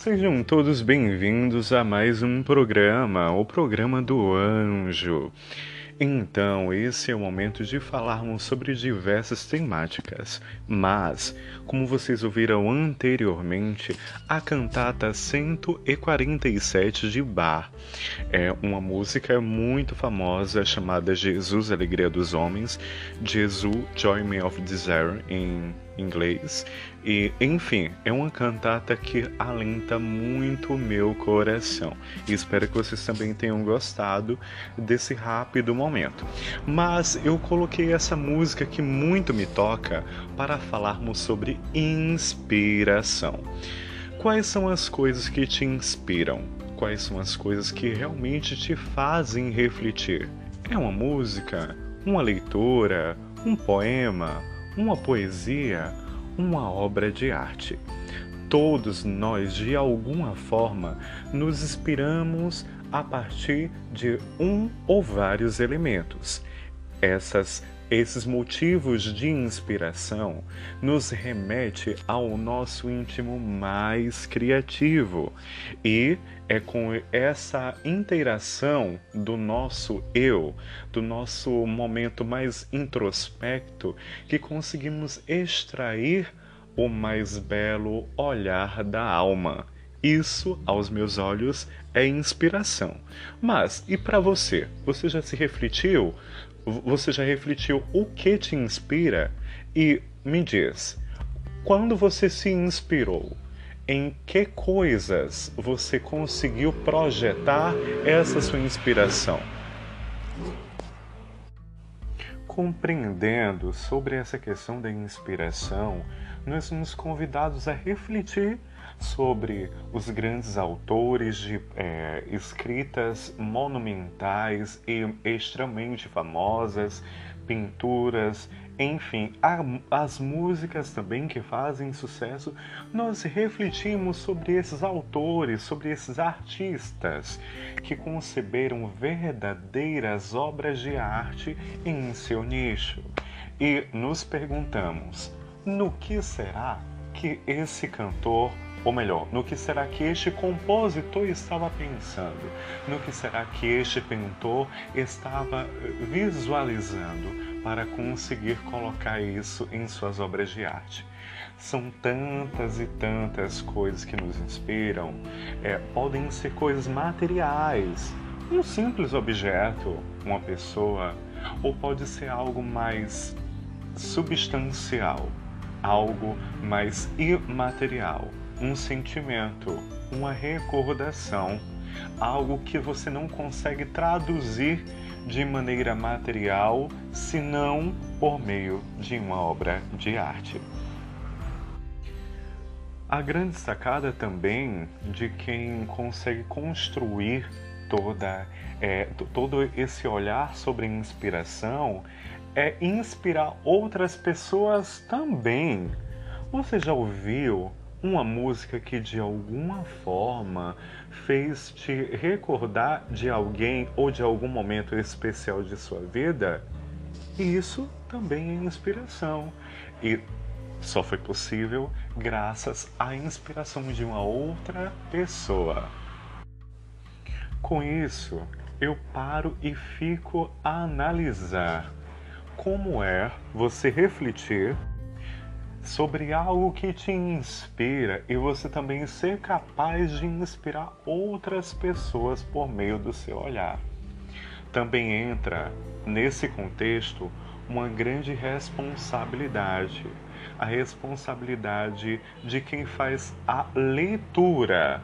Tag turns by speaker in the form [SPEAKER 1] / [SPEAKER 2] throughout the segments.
[SPEAKER 1] Sejam todos bem-vindos a mais um programa, o programa do Anjo. Então, esse é o momento de falarmos sobre diversas temáticas, mas, como vocês ouviram anteriormente, a cantata 147 de Bach é uma música muito famosa chamada Jesus, Alegria dos Homens, Jesus, Joy Me of Desire em inglês. E, enfim, é uma cantata que alenta muito o meu coração. Espero que vocês também tenham gostado desse rápido momento. Mas eu coloquei essa música que muito me toca para falarmos sobre inspiração. Quais são as coisas que te inspiram? Quais são as coisas que realmente te fazem refletir? É uma música? Uma leitura? Um poema? Uma poesia, uma obra de arte. Todos nós, de alguma forma, nos inspiramos a partir de um ou vários elementos. Essas esses motivos de inspiração nos remete ao nosso íntimo mais criativo e é com essa interação do nosso eu, do nosso momento mais introspecto, que conseguimos extrair o mais belo olhar da alma. Isso, aos meus olhos, é inspiração. Mas e para você? Você já se refletiu você já refletiu o que te inspira? E me diz, quando você se inspirou, em que coisas você conseguiu projetar essa sua inspiração? Compreendendo sobre essa questão da inspiração, nós somos convidados a refletir sobre os grandes autores de é, escritas monumentais e extremamente famosas, pinturas, enfim, a, as músicas também que fazem sucesso, nós refletimos sobre esses autores, sobre esses artistas que conceberam verdadeiras obras de arte em seu nicho. E nos perguntamos: no que será que esse cantor ou melhor, no que será que este compositor estava pensando? No que será que este pintor estava eh, visualizando para conseguir colocar isso em suas obras de arte? São tantas e tantas coisas que nos inspiram. É, podem ser coisas materiais, um simples objeto, uma pessoa, ou pode ser algo mais substancial, algo mais imaterial um sentimento, uma recordação, algo que você não consegue traduzir de maneira material, senão por meio de uma obra de arte. A grande sacada também de quem consegue construir toda, é, todo esse olhar sobre inspiração é inspirar outras pessoas também. Você já ouviu uma música que de alguma forma fez te recordar de alguém ou de algum momento especial de sua vida, isso também é inspiração. E só foi possível graças à inspiração de uma outra pessoa. Com isso, eu paro e fico a analisar como é você refletir sobre algo que te inspira e você também ser capaz de inspirar outras pessoas por meio do seu olhar. Também entra nesse contexto uma grande responsabilidade, a responsabilidade de quem faz a leitura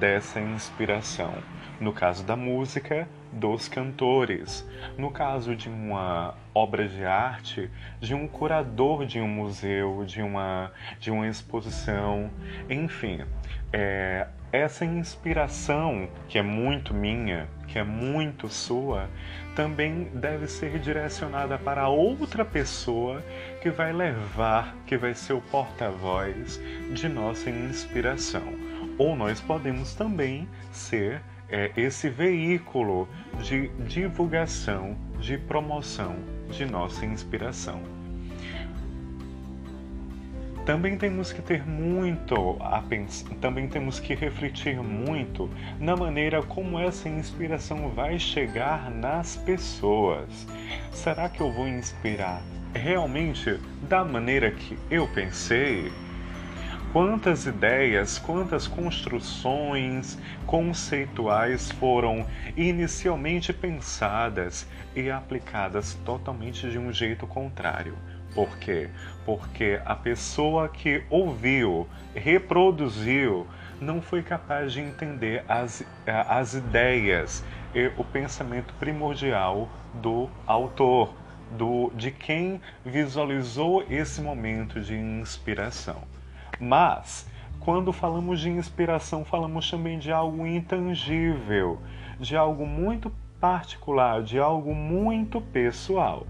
[SPEAKER 1] dessa inspiração. No caso da música, dos cantores. No caso de uma obra de arte, de um curador de um museu, de uma, de uma exposição, enfim, é, essa inspiração que é muito minha, que é muito sua, também deve ser direcionada para outra pessoa que vai levar, que vai ser o porta-voz de nossa inspiração. Ou nós podemos também ser é, esse veículo de divulgação, de promoção de nossa inspiração. também temos que ter muito a também temos que refletir muito na maneira como essa inspiração vai chegar nas pessoas. Será que eu vou inspirar realmente da maneira que eu pensei? Quantas ideias, quantas construções conceituais foram inicialmente pensadas e aplicadas totalmente de um jeito contrário? Por quê? Porque a pessoa que ouviu, reproduziu, não foi capaz de entender as, as ideias e o pensamento primordial do autor, do, de quem visualizou esse momento de inspiração. Mas, quando falamos de inspiração, falamos também de algo intangível, de algo muito particular, de algo muito pessoal.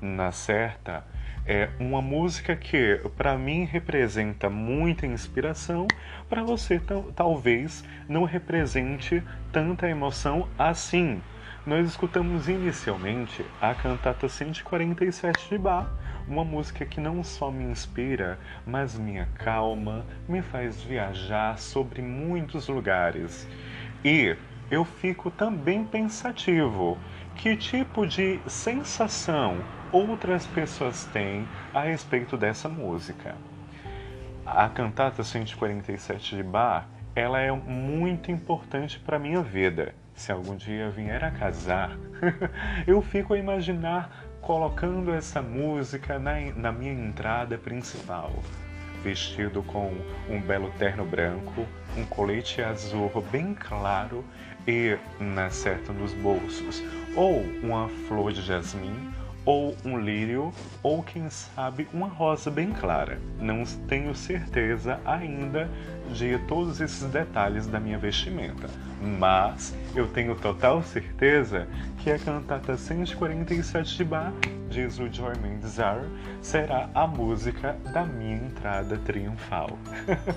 [SPEAKER 1] Na certa, é uma música que para mim representa muita inspiração, para você talvez não represente tanta emoção assim. Nós escutamos inicialmente a cantata 147 de Bach, uma música que não só me inspira, mas me acalma, me faz viajar sobre muitos lugares. E eu fico também pensativo: que tipo de sensação outras pessoas têm a respeito dessa música? A cantata 147 de Bach, ela é muito importante para minha vida. Se algum dia vier a casar, eu fico a imaginar colocando essa música na, na minha entrada principal, vestido com um belo terno branco, um colete azul bem claro e, na certa, nos bolsos, ou uma flor de jasmim, ou um lírio, ou quem sabe uma rosa bem clara. Não tenho certeza ainda de todos esses detalhes da minha vestimenta, mas eu tenho total certeza que a cantata 147 de Bach, diz o Joy Mendizar, será a música da minha entrada triunfal.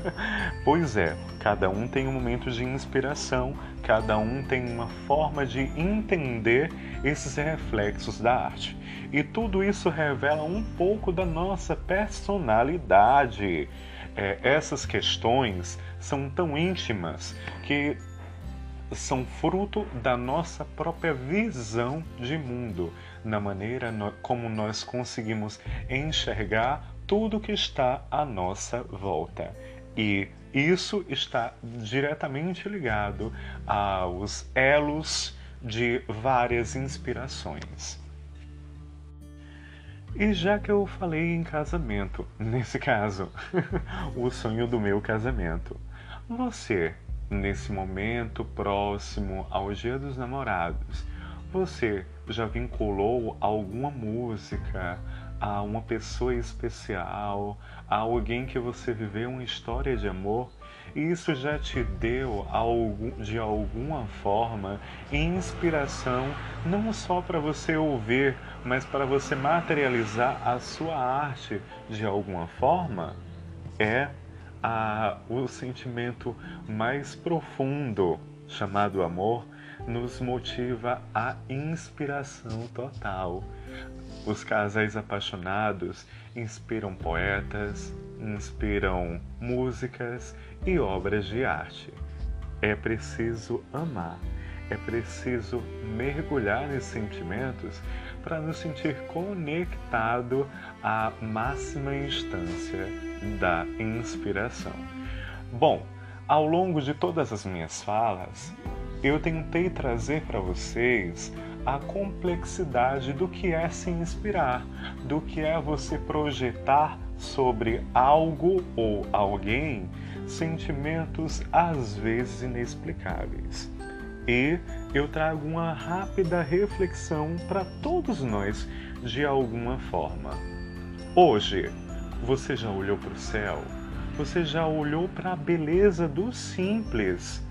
[SPEAKER 1] pois é, cada um tem um momento de inspiração, cada um tem uma forma de entender esses reflexos da arte. E tudo isso revela um pouco da nossa personalidade é, essas questões são tão íntimas que são fruto da nossa própria visão de mundo, na maneira como nós conseguimos enxergar tudo que está à nossa volta. E isso está diretamente ligado aos elos de várias inspirações. E já que eu falei em casamento, nesse caso, o sonho do meu casamento, você, nesse momento próximo ao Dia dos Namorados, você já vinculou alguma música a uma pessoa especial, a alguém que você viveu uma história de amor? isso já te deu de alguma forma inspiração não só para você ouvir, mas para você materializar a sua arte de alguma forma? É a, o sentimento mais profundo chamado amor nos motiva a inspiração total. Os casais apaixonados inspiram poetas, inspiram músicas e obras de arte. É preciso amar, é preciso mergulhar nesses sentimentos para nos sentir conectado à máxima instância da inspiração. Bom, ao longo de todas as minhas falas, eu tentei trazer para vocês a complexidade do que é se inspirar, do que é você projetar sobre algo ou alguém sentimentos às vezes inexplicáveis. E eu trago uma rápida reflexão para todos nós de alguma forma. Hoje, você já olhou para o céu? Você já olhou para a beleza do simples?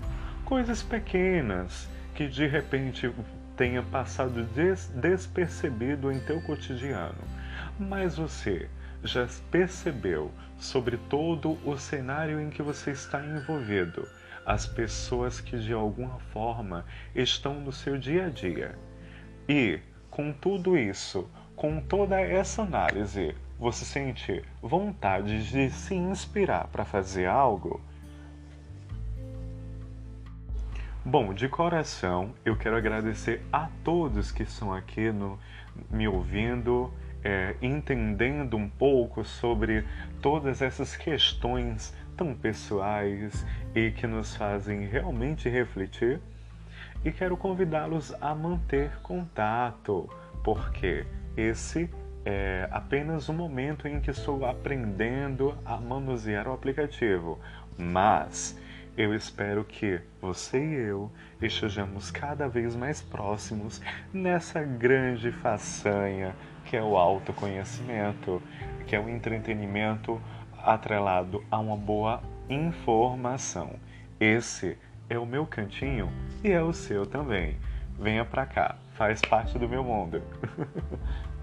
[SPEAKER 1] Coisas pequenas que de repente tenha passado des despercebido em teu cotidiano. Mas você já percebeu sobre todo o cenário em que você está envolvido, as pessoas que de alguma forma estão no seu dia a dia. E, com tudo isso, com toda essa análise, Você sente vontade de se inspirar para fazer algo? Bom, de coração, eu quero agradecer a todos que estão aqui no, me ouvindo, é, entendendo um pouco sobre todas essas questões tão pessoais e que nos fazem realmente refletir. E quero convidá-los a manter contato, porque esse é apenas um momento em que estou aprendendo a manusear o aplicativo, mas eu espero que você e eu estejamos cada vez mais próximos nessa grande façanha que é o autoconhecimento, que é o entretenimento atrelado a uma boa informação. Esse é o meu cantinho e é o seu também. Venha pra cá, faz parte do meu mundo.